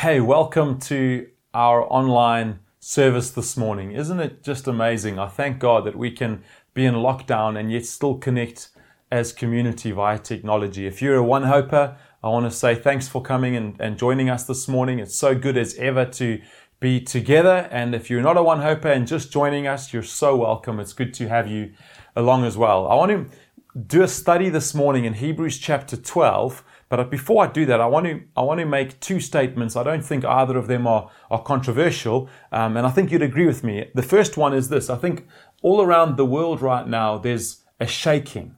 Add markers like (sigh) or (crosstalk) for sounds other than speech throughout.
Hey, welcome to our online service this morning. Isn't it just amazing? I thank God that we can be in lockdown and yet still connect as community via technology. If you're a one hoper, I want to say thanks for coming and, and joining us this morning. It's so good as ever to be together. And if you're not a one hoper and just joining us, you're so welcome. It's good to have you along as well. I want to do a study this morning in Hebrews chapter 12 but before I do that, I want to I want to make two statements. I don't think either of them are are controversial, um, and I think you'd agree with me. The first one is this: I think all around the world right now there's a shaking.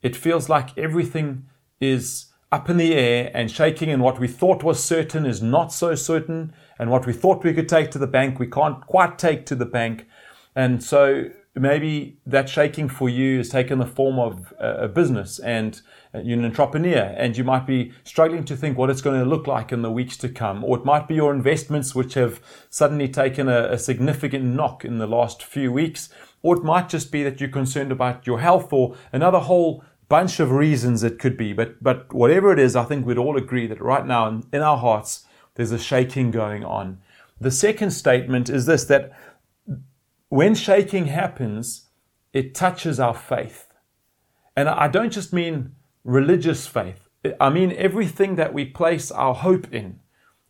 It feels like everything is up in the air and shaking, and what we thought was certain is not so certain, and what we thought we could take to the bank we can't quite take to the bank, and so maybe that shaking for you has taken the form of a business and Uh, you're an entrepreneur and you might be struggling to think what it's going to look like in the weeks to come. Or it might be your investments which have suddenly taken a, a significant knock in the last few weeks. Or it might just be that you're concerned about your health or another whole bunch of reasons it could be. But, but whatever it is, I think we'd all agree that right now in, in our hearts, there's a shaking going on. The second statement is this, that when shaking happens, it touches our faith. And I don't just mean religious faith, I mean everything that we place our hope in,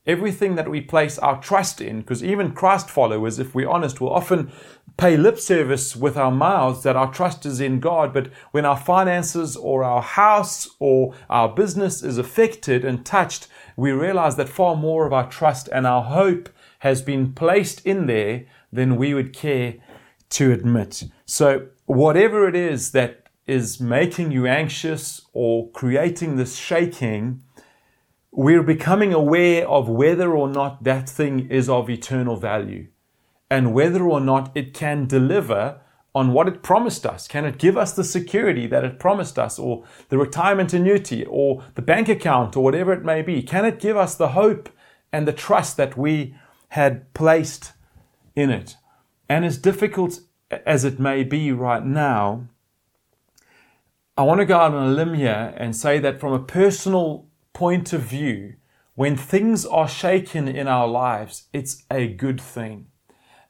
everything that we place our trust in, because even Christ followers, if we're honest, will often pay lip service with our mouths that our trust is in God, but when our finances or our house or our business is affected and touched, we realize that far more of our trust and our hope has been placed in there than we would care to admit. So, whatever it is that is making you anxious or creating this shaking, we're becoming aware of whether or not that thing is of eternal value and whether or not it can deliver on what it promised us. Can it give us the security that it promised us, or the retirement annuity, or the bank account, or whatever it may be? Can it give us the hope and the trust that we had placed in it. And as difficult as it may be right now, I want to go out on a limb here and say that from a personal point of view, when things are shaken in our lives, it's a good thing.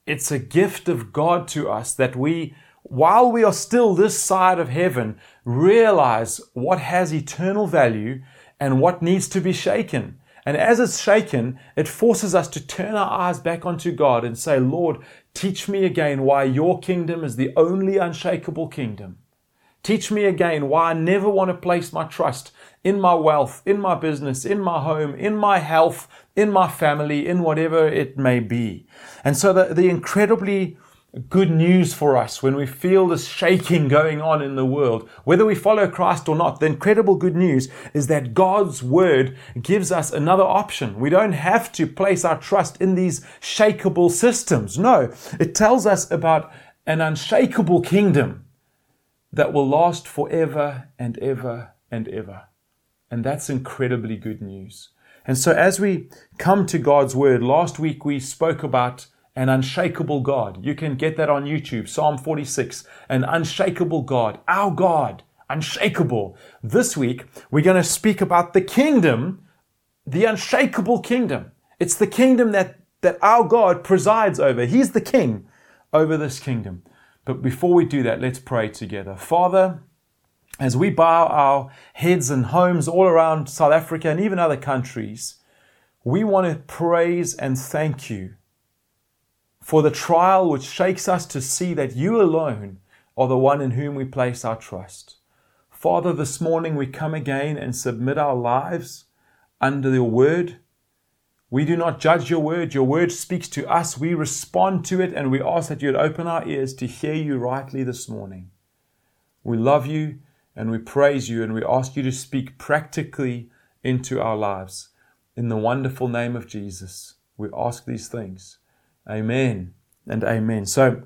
It's a gift of God to us that we, while we are still this side of heaven, realize what has eternal value and what needs to be shaken. And as it's shaken, it forces us to turn our eyes back onto God and say, Lord, teach me again why your kingdom is the only unshakable kingdom. Teach me again why I never want to place my trust in my wealth, in my business, in my home, in my health, in my family, in whatever it may be. And so the, the incredibly good news for us when we feel this shaking going on in the world. Whether we follow Christ or not, the incredible good news is that God's word gives us another option. We don't have to place our trust in these shakable systems. No, it tells us about an unshakable kingdom that will last forever and ever and ever. And that's incredibly good news. And so as we come to God's word, last week we spoke about an unshakable God. You can get that on YouTube, Psalm 46, an unshakable God, our God, unshakable. This week, we're going to speak about the kingdom, the unshakable kingdom. It's the kingdom that, that our God presides over. He's the king over this kingdom. But before we do that, let's pray together. Father, as we bow our heads and homes all around South Africa and even other countries, we want to praise and thank you for the trial which shakes us to see that you alone are the one in whom we place our trust. Father, this morning we come again and submit our lives under your word. We do not judge your word. Your word speaks to us. We respond to it and we ask that you'd open our ears to hear you rightly this morning. We love you and we praise you and we ask you to speak practically into our lives. In the wonderful name of Jesus, we ask these things. Amen and amen. So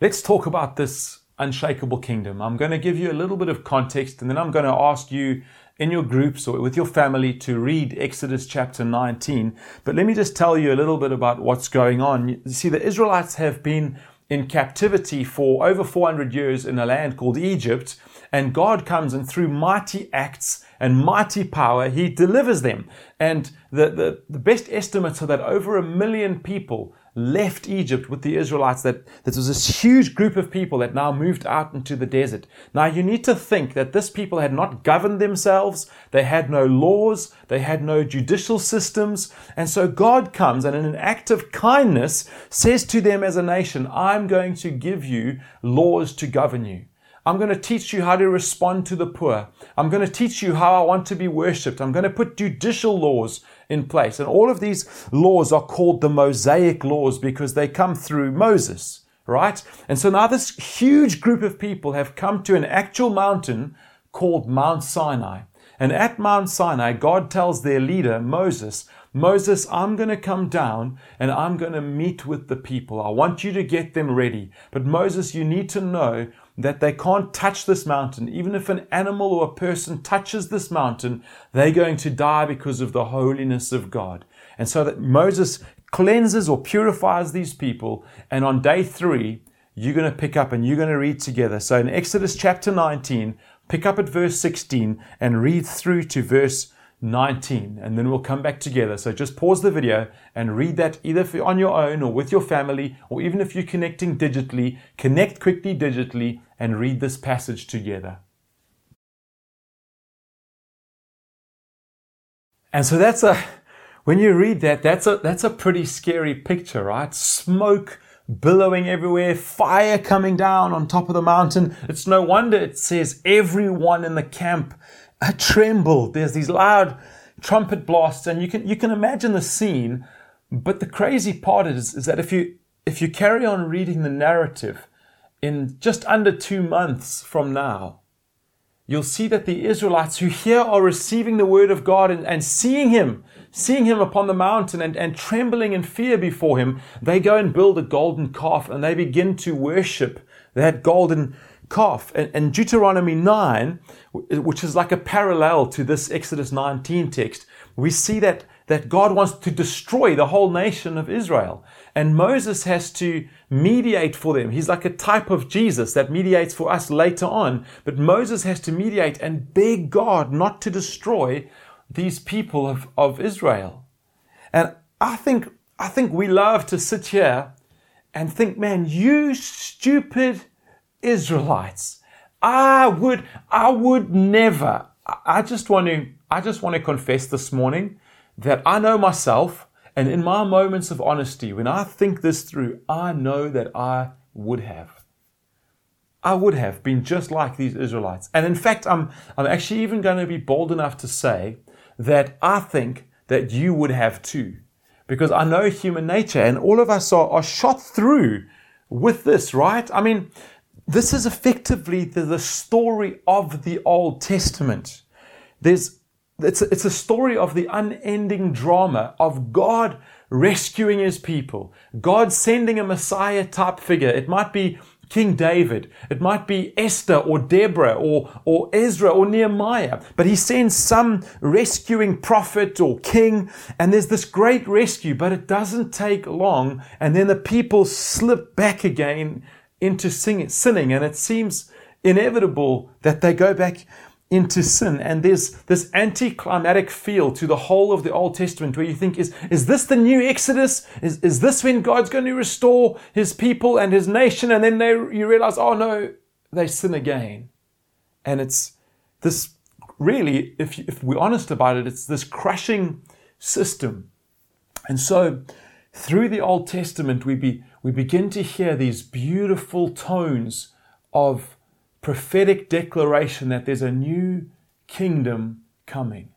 let's talk about this unshakable kingdom. I'm going to give you a little bit of context and then I'm going to ask you in your groups or with your family to read Exodus chapter 19. But let me just tell you a little bit about what's going on. You see, the Israelites have been in captivity for over 400 years in a land called Egypt, and God comes and through mighty acts and mighty power, he delivers them. And the, the, the best estimates are that over a million people left Egypt with the Israelites, that, this was this huge group of people that now moved out into the desert. Now you need to think that this people had not governed themselves, they had no laws, they had no judicial systems, and so God comes and in an act of kindness says to them as a nation, I'm going to give you laws to govern you. I'm going to teach you how to respond to the poor. I'm going to teach you how I want to be worshipped. I'm going to put judicial laws in place. And all of these laws are called the Mosaic laws because they come through Moses, right? And so now this huge group of people have come to an actual mountain called Mount Sinai. And at Mount Sinai, God tells their leader, Moses, Moses, I'm going to come down and I'm going to meet with the people. I want you to get them ready. But Moses, you need to know that they can't touch this mountain. Even if an animal or a person touches this mountain, they're going to die because of the holiness of God. And so that Moses cleanses or purifies these people. And on day three, you're going to pick up and you're going to read together. So in Exodus chapter 19, pick up at verse 16 and read through to verse 19 and then we'll come back together. So just pause the video and read that either on your own or with your family or even if you're connecting digitally, connect quickly digitally and read this passage together. And so that's a when you read that that's a that's a pretty scary picture, right? Smoke billowing everywhere, fire coming down on top of the mountain. It's no wonder it says everyone in the camp trembled. There's these loud trumpet blasts, and you can you can imagine the scene. But the crazy part is, is that if you if you carry on reading the narrative, in just under two months from now, you'll see that the Israelites who here are receiving the word of God and, and seeing him, seeing him upon the mountain and, and trembling in fear before him, they go and build a golden calf and they begin to worship that golden calf. And, and Deuteronomy 9, which is like a parallel to this Exodus 19 text, we see that, that God wants to destroy the whole nation of Israel. And Moses has to mediate for them. He's like a type of Jesus that mediates for us later on. But Moses has to mediate and beg God not to destroy these people of, of Israel. And I think, I think we love to sit here and think, man, you stupid Israelites. I would, I would never, I just want to, I just want to confess this morning that I know myself and in my moments of honesty, when I think this through, I know that I would have. I would have been just like these Israelites. And in fact, I'm, I'm actually even going to be bold enough to say that I think that you would have too. Because I know human nature and all of us are, are shot through with this, right? I mean, this is effectively the, the story of the Old Testament. There's, it's, a, it's a story of the unending drama of God rescuing his people, God sending a Messiah type figure. It might be King David. It might be Esther or Deborah or, or Ezra or Nehemiah. But he sends some rescuing prophet or king, and there's this great rescue, but it doesn't take long. And then the people slip back again into sinning, and it seems inevitable that they go back into sin. And there's this anticlimactic feel to the whole of the Old Testament where you think, is, is this the new Exodus? Is, is this when God's going to restore his people and his nation? And then they, you realize, oh no, they sin again. And it's this really, if, if we're honest about it, it's this crushing system. And so through the Old Testament, we, be, we begin to hear these beautiful tones of prophetic declaration that there's a new kingdom coming,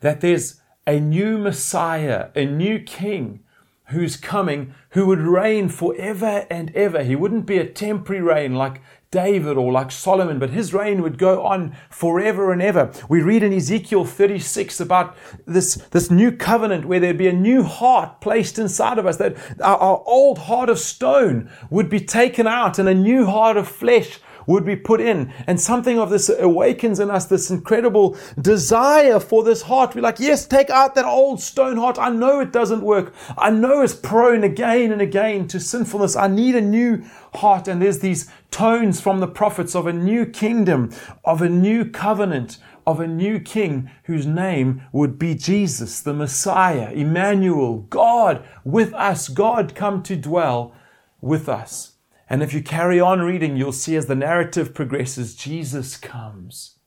that there's a new Messiah, a new king who's coming, who would reign forever and ever. He wouldn't be a temporary reign like David or like Solomon, but his reign would go on forever and ever. We read in Ezekiel 36 about this, this new covenant where there'd be a new heart placed inside of us, that our, our old heart of stone would be taken out and a new heart of flesh would be put in. And something of this awakens in us this incredible desire for this heart. We're like, yes, take out that old stone heart. I know it doesn't work. I know it's prone again and again to sinfulness. I need a new heart. And there's these tones from the prophets of a new kingdom, of a new covenant of a new king whose name would be Jesus, the Messiah, Emmanuel, God with us, God come to dwell with us. And if you carry on reading, you'll see as the narrative progresses, Jesus comes.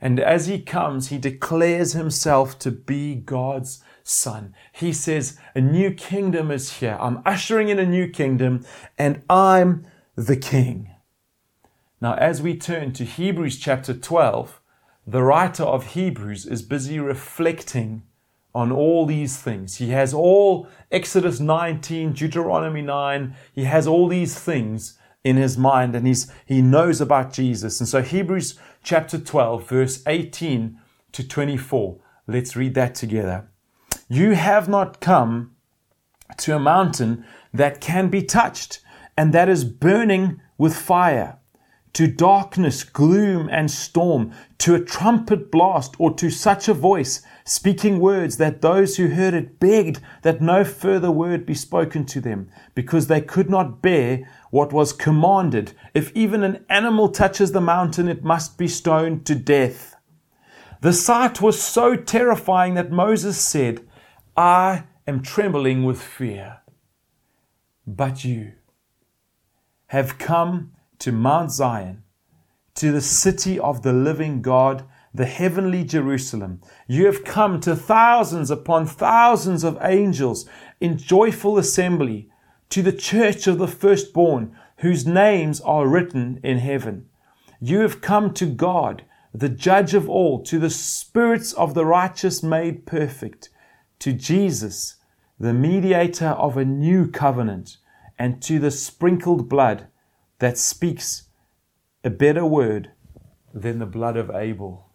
And as he comes, he declares himself to be God's son. He says, A new kingdom is here. I'm ushering in a new kingdom, and I'm the king. Now, as we turn to Hebrews chapter 12, the writer of Hebrews is busy reflecting on all these things. He has all Exodus 19, Deuteronomy 9, he has all these things in his mind and he's, he knows about Jesus. And so, Hebrews chapter 12, verse 18 to 24, let's read that together. You have not come to a mountain that can be touched and that is burning with fire to darkness, gloom, and storm, to a trumpet blast, or to such a voice, speaking words that those who heard it begged that no further word be spoken to them, because they could not bear what was commanded. If even an animal touches the mountain, it must be stoned to death. The sight was so terrifying that Moses said, I am trembling with fear. But you have come to Mount Zion, to the city of the living God, the heavenly Jerusalem. You have come to thousands upon thousands of angels in joyful assembly, to the church of the firstborn, whose names are written in heaven. You have come to God, the judge of all, to the spirits of the righteous made perfect, to Jesus, the mediator of a new covenant, and to the sprinkled blood that speaks a better word than the blood of Abel.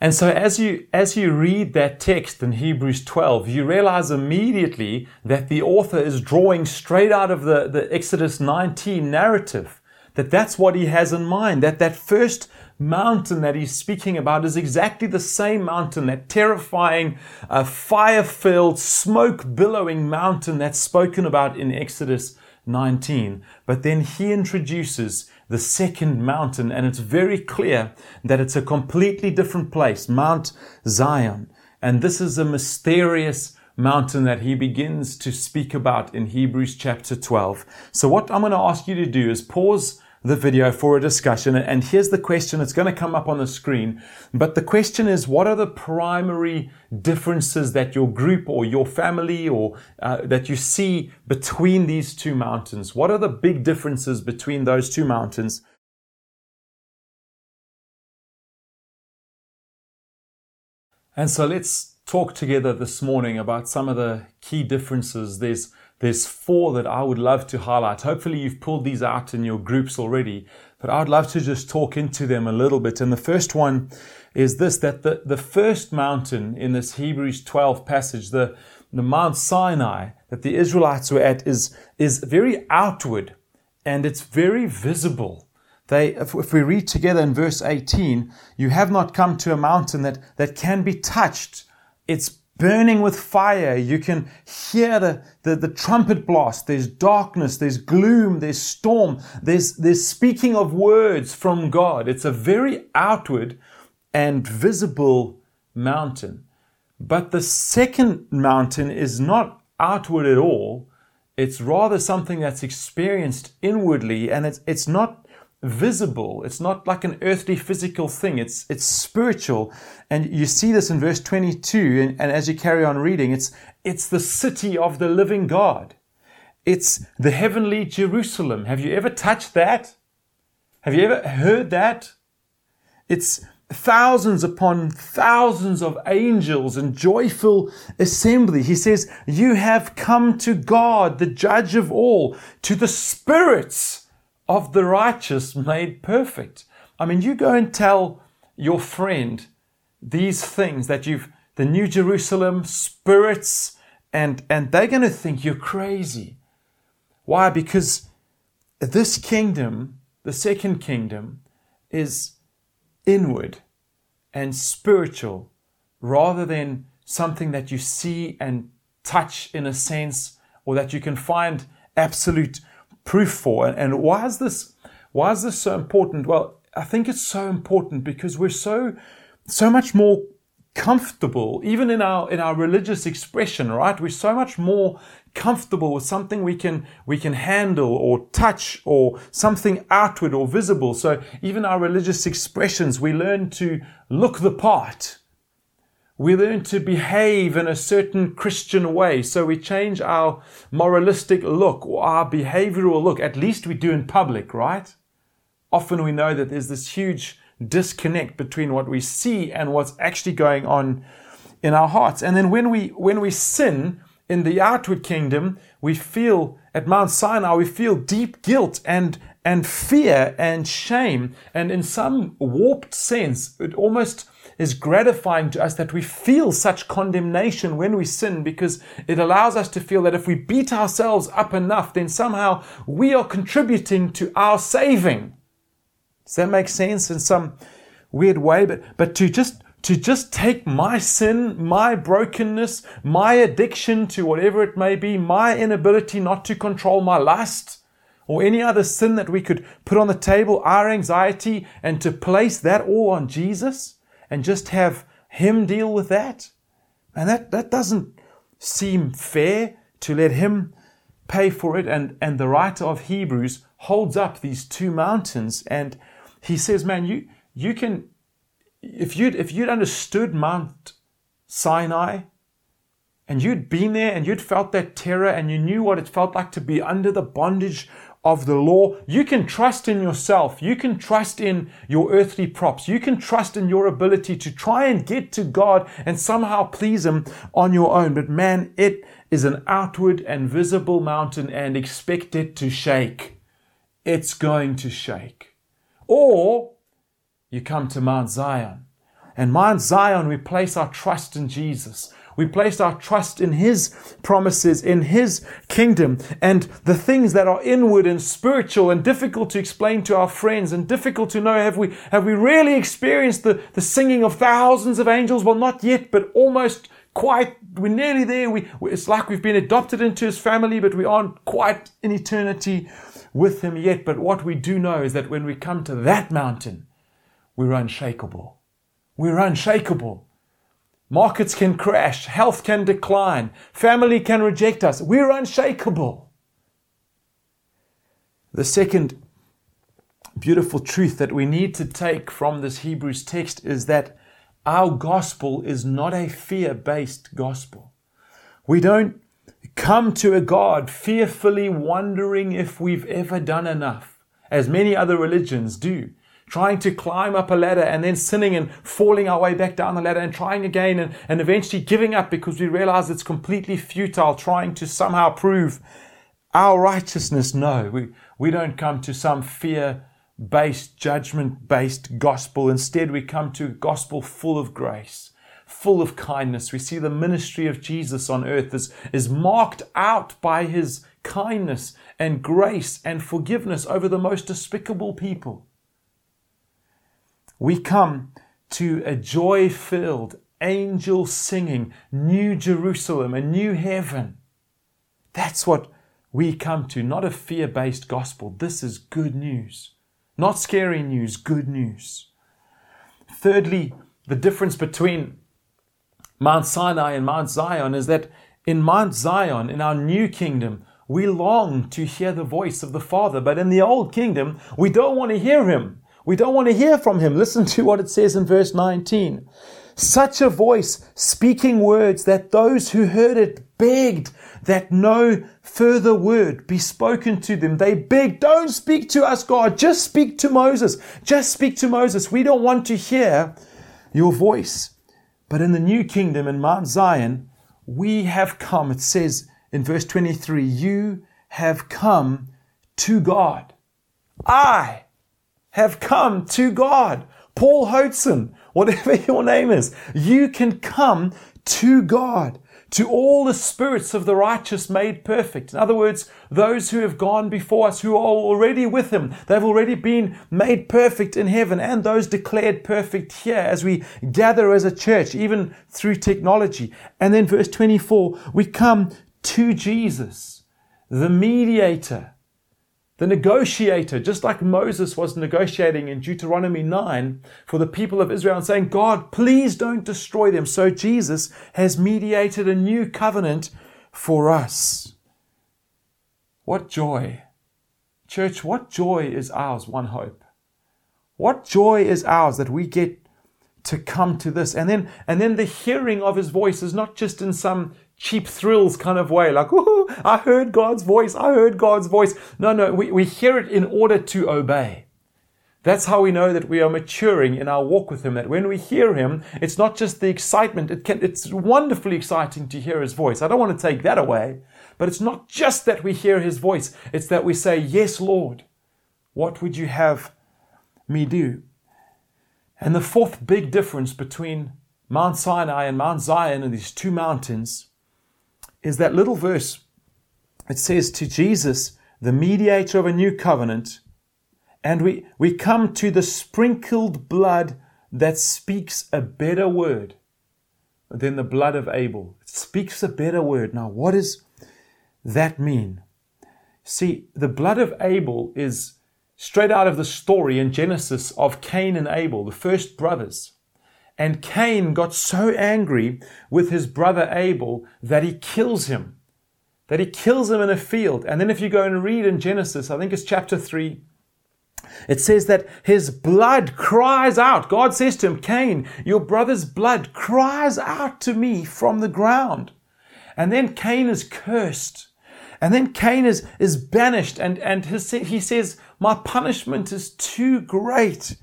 And so as you as you read that text in Hebrews 12, you realize immediately that the author is drawing straight out of the, the Exodus 19 narrative. That that's what he has in mind. That that first mountain that he's speaking about is exactly the same mountain, that terrifying, uh, fire-filled, smoke-billowing mountain that's spoken about in Exodus 19. But then he introduces the second mountain, and it's very clear that it's a completely different place, Mount Zion. And this is a mysterious mountain that he begins to speak about in Hebrews chapter 12. So, what I'm going to ask you to do is pause the video for a discussion. And here's the question. It's going to come up on the screen. But the question is, what are the primary differences that your group or your family or uh, that you see between these two mountains? What are the big differences between those two mountains? And so let's talk together this morning about some of the key differences. There's there's four that I would love to highlight. Hopefully, you've pulled these out in your groups already, but I'd love to just talk into them a little bit. And the first one is this that the, the first mountain in this Hebrews 12 passage, the, the Mount Sinai that the Israelites were at, is, is very outward and it's very visible. They, if, we read together in verse 18, you have not come to a mountain that, that can be touched. It's burning with fire. You can hear the, the, the, trumpet blast. There's darkness, there's gloom, there's storm, there's, there's speaking of words from God. It's a very outward and visible mountain. But the second mountain is not outward at all. It's rather something that's experienced inwardly and it's, it's not visible. It's not like an earthly physical thing. It's, it's spiritual. And you see this in verse 22. And, and as you carry on reading, it's, it's the city of the living God. It's the heavenly Jerusalem. Have you ever touched that? Have you ever heard that? It's thousands upon thousands of angels and joyful assembly. He says, You have come to God, the judge of all, to the spirits of the righteous made perfect. I mean, you go and tell your friend these things that you've, the New Jerusalem spirits, and, and they're going to think you're crazy. Why? Because this kingdom, the second kingdom, is inward and spiritual rather than something that you see and touch in a sense or that you can find absolute proof for. And why is this? Why is this so important? Well, I think it's so important because we're so so much more comfortable even in our in our religious expression right we're so much more comfortable with something we can we can handle or touch or something outward or visible so even our religious expressions we learn to look the part we learn to behave in a certain Christian way. So we change our moralistic look or our behavioral look. At least we do in public, right? Often we know that there's this huge disconnect between what we see and what's actually going on in our hearts. And then when we, when we sin in the outward kingdom, we feel at Mount Sinai, we feel deep guilt and, and fear and shame. And in some warped sense, it almost is gratifying to us that we feel such condemnation when we sin because it allows us to feel that if we beat ourselves up enough, then somehow we are contributing to our saving. Does that make sense in some weird way? But, but to just to just take my sin, my brokenness, my addiction to whatever it may be, my inability not to control my lust, or any other sin that we could put on the table, our anxiety, and to place that all on Jesus and just have Him deal with that. And that, that doesn't seem fair to let Him pay for it. And, and the writer of Hebrews holds up these two mountains and he says, man, you, you can, if you'd, if you'd understood Mount Sinai and you'd been there and you'd felt that terror and you knew what it felt like to be under the bondage of the law, you can trust in yourself. You can trust in your earthly props. You can trust in your ability to try and get to God and somehow please Him on your own. But man, it is an outward and visible mountain and expect it to shake. It's going to shake. Or you come to Mount Zion. And Mount Zion, we place our trust in Jesus. We place our trust in His promises, in His kingdom, and the things that are inward and spiritual and difficult to explain to our friends and difficult to know. Have we, have we really experienced the, the singing of thousands of angels? Well, not yet, but almost quite, we're nearly there. We, it's like we've been adopted into His family, but we aren't quite in eternity with him yet, but what we do know is that when we come to that mountain, we're unshakable. We're unshakable. Markets can crash, health can decline, family can reject us. We're unshakable. The second beautiful truth that we need to take from this Hebrews text is that our gospel is not a fear based gospel. We don't come to a God fearfully wondering if we've ever done enough, as many other religions do, trying to climb up a ladder and then sinning and falling our way back down the ladder and trying again and, and eventually giving up because we realize it's completely futile trying to somehow prove our righteousness. No, we, we don't come to some fear based, judgment based gospel. Instead, we come to a gospel full of grace full of kindness. We see the ministry of Jesus on earth is, is marked out by his kindness and grace and forgiveness over the most despicable people. We come to a joy filled, angel singing, new Jerusalem, a new heaven. That's what we come to, not a fear based gospel. This is good news. Not scary news, good news. Thirdly, the difference between Mount Sinai and Mount Zion is that in Mount Zion, in our new kingdom, we long to hear the voice of the Father. But in the old kingdom, we don't want to hear him. We don't want to hear from him. Listen to what it says in verse 19. Such a voice speaking words that those who heard it begged that no further word be spoken to them. They begged, don't speak to us, God. Just speak to Moses. Just speak to Moses. We don't want to hear your voice. But in the new kingdom in Mount Zion, we have come, it says in verse 23, you have come to God. I have come to God. Paul Hodson, (laughs) whatever your name is, you can come to God to all the spirits of the righteous made perfect. In other words, those who have gone before us, who are already with Him, they've already been made perfect in heaven, and those declared perfect here as we gather as a church, even through technology. And then verse 24, we come to Jesus, the mediator the negotiator, just like Moses was negotiating in Deuteronomy 9 for the people of Israel and saying, God, please don't destroy them. So Jesus has mediated a new covenant for us. What joy. Church, what joy is ours? One hope. What joy is ours that we get to come to this. And then, and then the hearing of his voice is not just in some cheap thrills kind of way, like, I heard God's voice, I heard God's voice. No, no, we, we hear it in order to obey. That's how we know that we are maturing in our walk with Him. That when we hear Him, it's not just the excitement. It can, it's wonderfully exciting to hear His voice. I don't want to take that away. But it's not just that we hear His voice. It's that we say, Yes, Lord. What would you have me do? And the fourth big difference between Mount Sinai and Mount Zion and these two mountains is that little verse. It says to Jesus, the mediator of a new covenant, and we, we come to the sprinkled blood that speaks a better word than the blood of Abel. It speaks a better word. Now, what does that mean? See, the blood of Abel is straight out of the story in Genesis of Cain and Abel, the first brothers. And Cain got so angry with his brother Abel that he kills him, that he kills him in a field. And then if you go and read in Genesis, I think it's chapter 3, it says that his blood cries out. God says to him, Cain, your brother's blood cries out to me from the ground. And then Cain is cursed. And then Cain is, is banished, and, and his, he says, My punishment is too great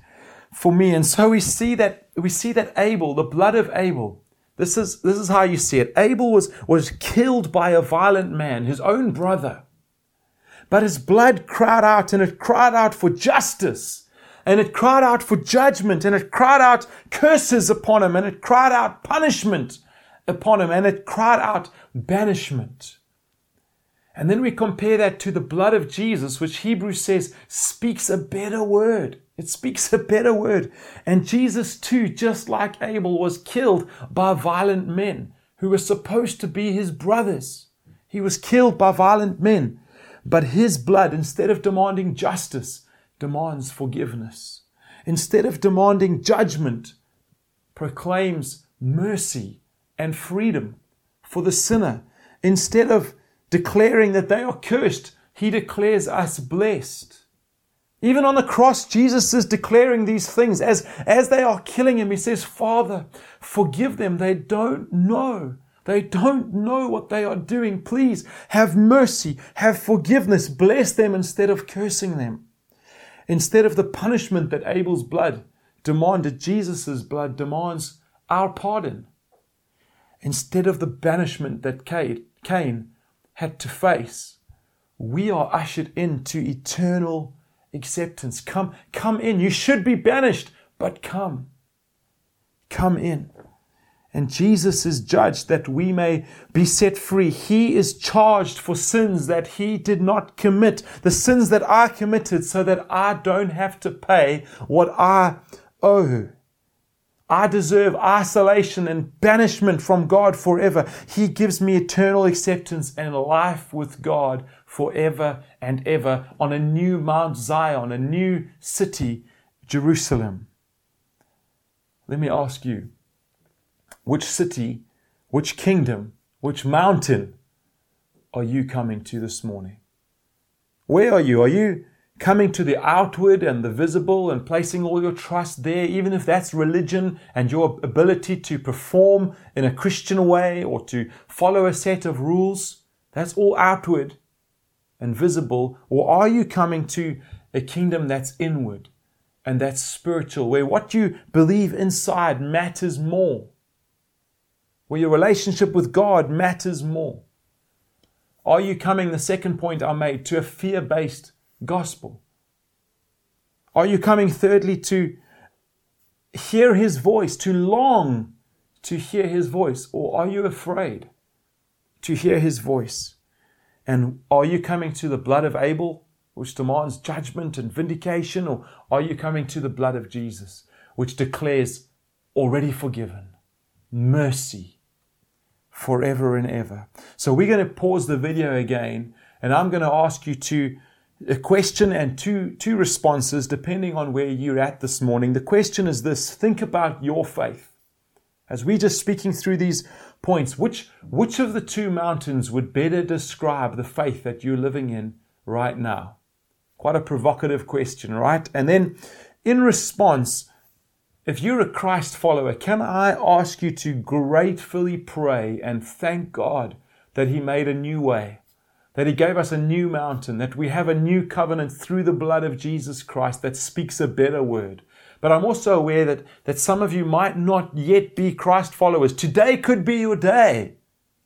for me. And so we see that we see that Abel, the blood of Abel, this is this is how you see it. Abel was, was killed by a violent man, his own brother. But his blood cried out, and it cried out for justice, and it cried out for judgment, and it cried out curses upon him, and it cried out punishment upon him, and it cried out banishment. And then we compare that to the blood of Jesus, which Hebrews says speaks a better word. It speaks a better word. And Jesus, too, just like Abel, was killed by violent men who were supposed to be his brothers. He was killed by violent men. But his blood, instead of demanding justice, demands forgiveness. Instead of demanding judgment, proclaims mercy and freedom for the sinner. Instead of declaring that they are cursed, he declares us blessed. Even on the cross, Jesus is declaring these things. As, as they are killing him, he says, Father, forgive them. They don't know. They don't know what they are doing. Please have mercy, have forgiveness, bless them instead of cursing them. Instead of the punishment that Abel's blood demanded, Jesus' blood demands our pardon. Instead of the banishment that Cain had to face, we are ushered into eternal acceptance. Come, come in. You should be banished, but come. Come in. And Jesus is judged that we may be set free. He is charged for sins that he did not commit, the sins that I committed, so that I don't have to pay what I owe. I deserve isolation and banishment from God forever. He gives me eternal acceptance and life with God forever and ever on a new Mount Zion, a new city, Jerusalem. Let me ask you which city, which kingdom, which mountain are you coming to this morning? Where are you? Are you coming to the outward and the visible and placing all your trust there, even if that's religion and your ability to perform in a Christian way or to follow a set of rules, that's all outward and visible. Or are you coming to a kingdom that's inward and that's spiritual, where what you believe inside matters more, where your relationship with God matters more? Are you coming, the second point I made, to a fear based gospel? Are you coming, thirdly, to hear his voice, to long to hear his voice? Or are you afraid to hear his voice? And are you coming to the blood of Abel, which demands judgment and vindication? Or are you coming to the blood of Jesus, which declares already forgiven, mercy forever and ever? So we're going to pause the video again, and I'm going to ask you to a question and two, two responses depending on where you're at this morning. The question is this think about your faith. As we're just speaking through these points, which, which of the two mountains would better describe the faith that you're living in right now? Quite a provocative question, right? And then in response, if you're a Christ follower, can I ask you to gratefully pray and thank God that He made a new way? that He gave us a new mountain, that we have a new covenant through the blood of Jesus Christ that speaks a better word. But I'm also aware that, that some of you might not yet be Christ followers. Today could be your day,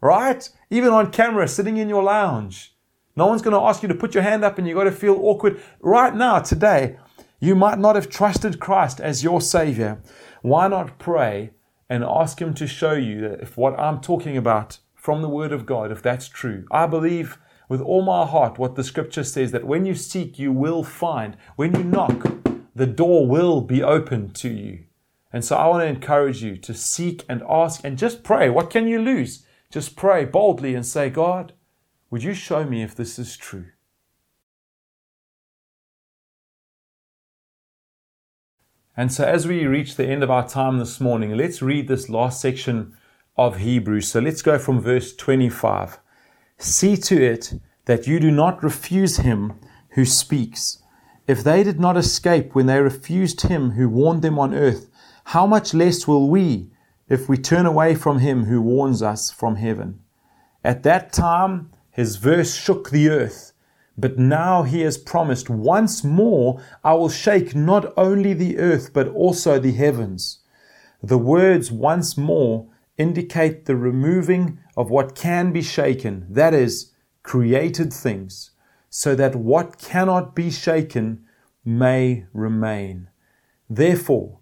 right? Even on camera, sitting in your lounge. No one's going to ask you to put your hand up and you've got to feel awkward. Right now, today, you might not have trusted Christ as your Savior. Why not pray and ask Him to show you that if what I'm talking about from the Word of God, if that's true? I believe with all my heart what the scripture says that when you seek, you will find. When you knock, the door will be open to you. And so I want to encourage you to seek and ask and just pray. What can you lose? Just pray boldly and say, God, would you show me if this is true? And so, as we reach the end of our time this morning, let's read this last section of Hebrews. So, let's go from verse 25. See to it that you do not refuse him who speaks. If they did not escape when they refused him who warned them on earth, how much less will we if we turn away from him who warns us from heaven? At that time, his verse shook the earth. But now he has promised, once more I will shake not only the earth, but also the heavens. The words once more indicate the removing of what can be shaken, that is, created things, so that what cannot be shaken may remain. Therefore,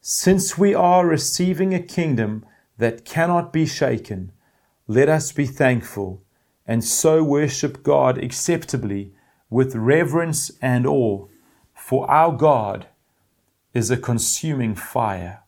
since we are receiving a kingdom that cannot be shaken, let us be thankful and so worship God acceptably with reverence and awe, for our God is a consuming fire.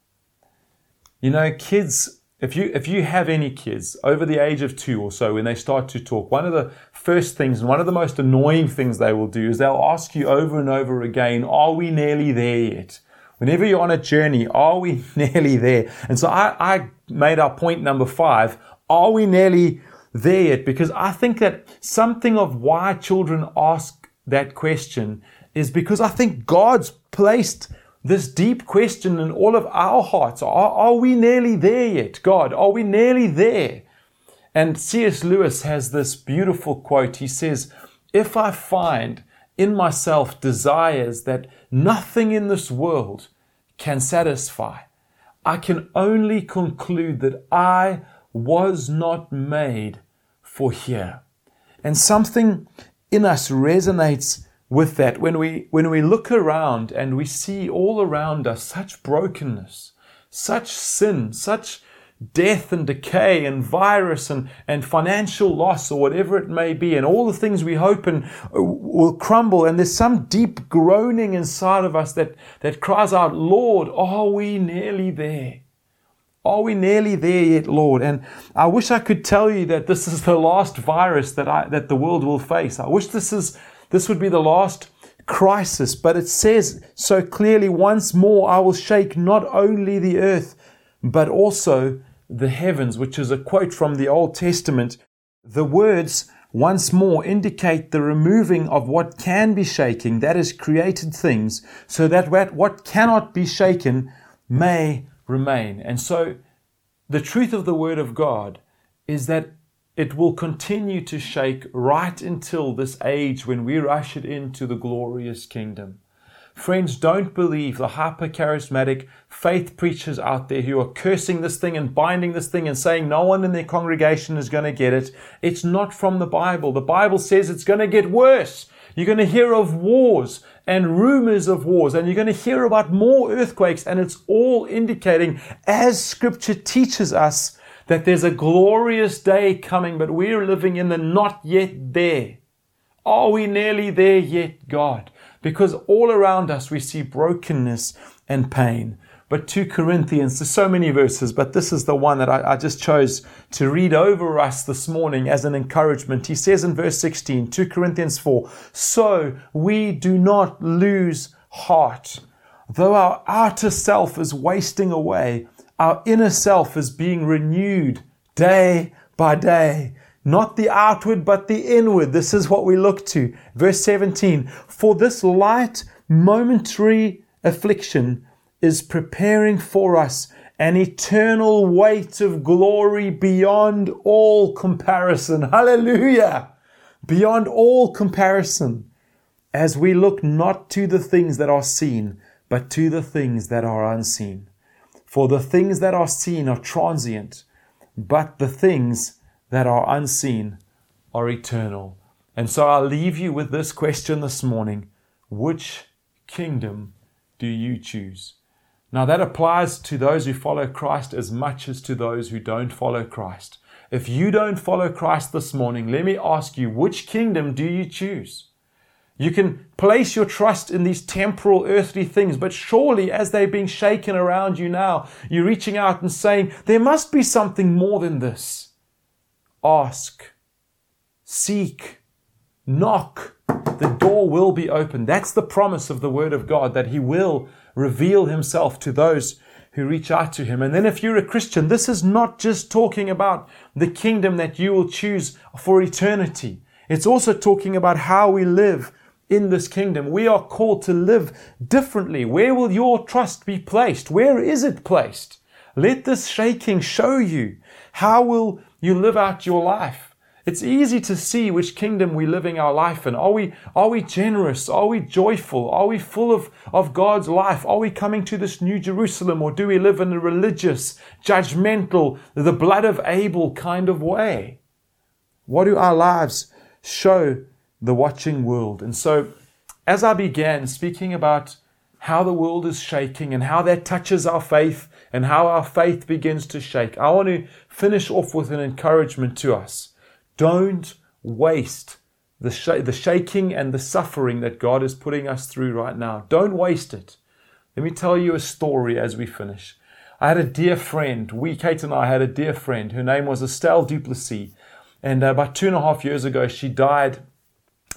You know, kids if you if you have any kids over the age of two or so when they start to talk one of the first things and one of the most annoying things they will do is they'll ask you over and over again are we nearly there yet? Whenever you're on a journey are we (laughs) nearly there? And so i, I made our point number five are we nearly there yet? Because i think that something of why children ask that question is because i think god's placed this deep question in all of our hearts are, are we nearly there yet, God? Are we nearly there? And C.S. Lewis has this beautiful quote. He says, If I find in myself desires that nothing in this world can satisfy, I can only conclude that I was not made for here. And something in us resonates with that when we when we look around and we see all around us such brokenness such sin such death and decay and virus and, and financial loss or whatever it may be and all the things we hope and uh, will crumble and there's some deep groaning inside of us that that cries out lord are we nearly there are we nearly there yet, Lord? And I wish I could tell you that this is the last virus that I, that the world will face. I wish this is this would be the last crisis, but it says so clearly once more, I will shake not only the earth, but also the heavens, which is a quote from the Old Testament. The words once more indicate the removing of what can be shaking, that is, created things, so that what cannot be shaken may remain. And so the truth of the Word of God is that it will continue to shake right until this age when we're ushered into the glorious kingdom. Friends, don't believe the hyper charismatic faith preachers out there who are cursing this thing and binding this thing and saying no one in their congregation is going to get it. It's not from the Bible. The Bible says it's going to get worse. You're going to hear of wars and rumors of wars, and you're going to hear about more earthquakes, and it's all indicating, as scripture teaches us, that there's a glorious day coming, but we're living in the not yet there. Are we nearly there yet, God? Because all around us we see brokenness and pain. but 2 Corinthians. There's so many verses, but this is the one that I, I, just chose to read over us this morning as an encouragement. He says in verse 16, 2 Corinthians 4, So we do not lose heart. Though our outer self is wasting away, our inner self is being renewed day by day. Not the outward, but the inward. This is what we look to. Verse 17, For this light, momentary affliction, is preparing for us an eternal weight of glory beyond all comparison. Hallelujah! Beyond all comparison, as we look not to the things that are seen, but to the things that are unseen. For the things that are seen are transient, but the things that are unseen are eternal. And so I'll leave you with this question this morning Which kingdom do you choose? Now, that applies to those who follow Christ as much as to those who don't follow Christ. If you don't follow Christ this morning, let me ask you, which kingdom do you choose? You can place your trust in these temporal, earthly things, but surely as they're being shaken around you now, you're reaching out and saying, There must be something more than this. Ask, seek, knock. The door will be open. That's the promise of the Word of God that He will reveal himself to those who reach out to him. And then if you're a Christian, this is not just talking about the kingdom that you will choose for eternity. It's also talking about how we live in this kingdom. We are called to live differently. Where will your trust be placed? Where is it placed? Let this shaking show you. How will you live out your life? It's easy to see which kingdom we're living our life in. Are we, are we generous? Are we joyful? Are we full of, of God's life? Are we coming to this new Jerusalem or do we live in a religious, judgmental, the blood of Abel kind of way? What do our lives show the watching world? And so, as I began speaking about how the world is shaking and how that touches our faith and how our faith begins to shake, I want to finish off with an encouragement to us don't waste the, sh- the shaking and the suffering that God is putting us through right now. Don't waste it. Let me tell you a story as we finish. I had a dear friend, we, Kate and I, had a dear friend. Her name was Estelle Duplessis. And uh, about two and a half years ago, she died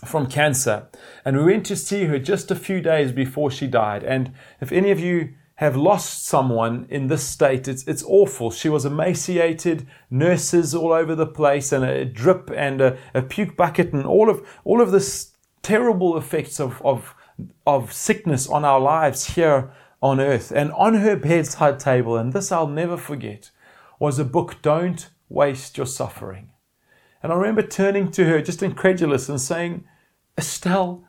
from cancer. And we went to see her just a few days before she died. And if any of you have lost someone in this state. It's, it's awful. She was emaciated, nurses all over the place, and a drip and a, a puke bucket, and all of all of this terrible effects of, of of sickness on our lives here on earth. And on her bedside table, and this I'll never forget, was a book, Don't Waste Your Suffering. And I remember turning to her, just incredulous, and saying, Estelle,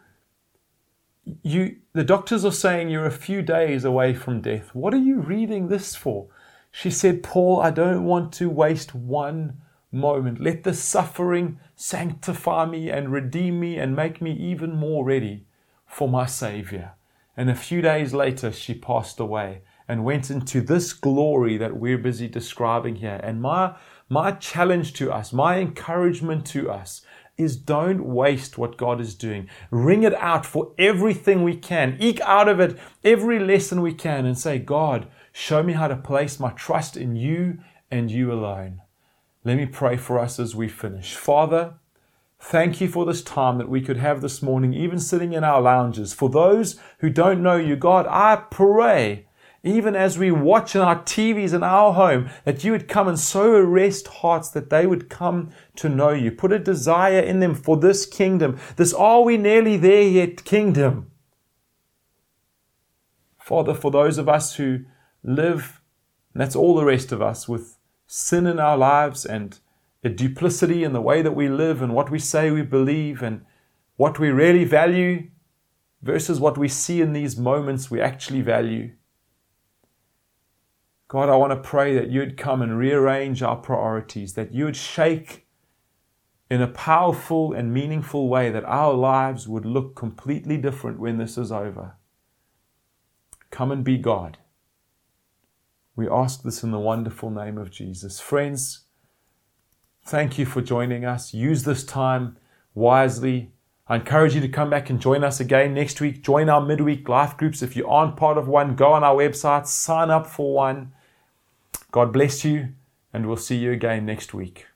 you the doctors are saying you're a few days away from death. What are you reading this for? She said, Paul, I don't want to waste one moment. Let the suffering sanctify me and redeem me and make me even more ready for my Savior. And a few days later, she passed away and went into this glory that we're busy describing here. And my, my challenge to us, my encouragement to us, is don't waste what God is doing. Wring it out for everything we can. Eke out of it every lesson we can and say, God, show me how to place my trust in you and you alone. Let me pray for us as we finish. Father, Thank you for this time that we could have this morning, even sitting in our lounges. For those who don't know you, God, I pray even as we watch in our TVs in our home, that you would come and so arrest hearts that they would come to know you. Put a desire in them for this kingdom, this are we nearly there yet kingdom. Father, for those of us who live, and that's all the rest of us, with sin in our lives and a duplicity in the way that we live and what we say we believe and what we really value versus what we see in these moments we actually value. God, I want to pray that you'd come and rearrange our priorities, that you'd shake in a powerful and meaningful way, that our lives would look completely different when this is over. Come and be God. We ask this in the wonderful name of Jesus. Friends, thank you for joining us. Use this time wisely. I encourage you to come back and join us again next week. Join our midweek life groups. If you aren't part of one, go on our website, sign up for one. God bless you, and we'll see you again next week.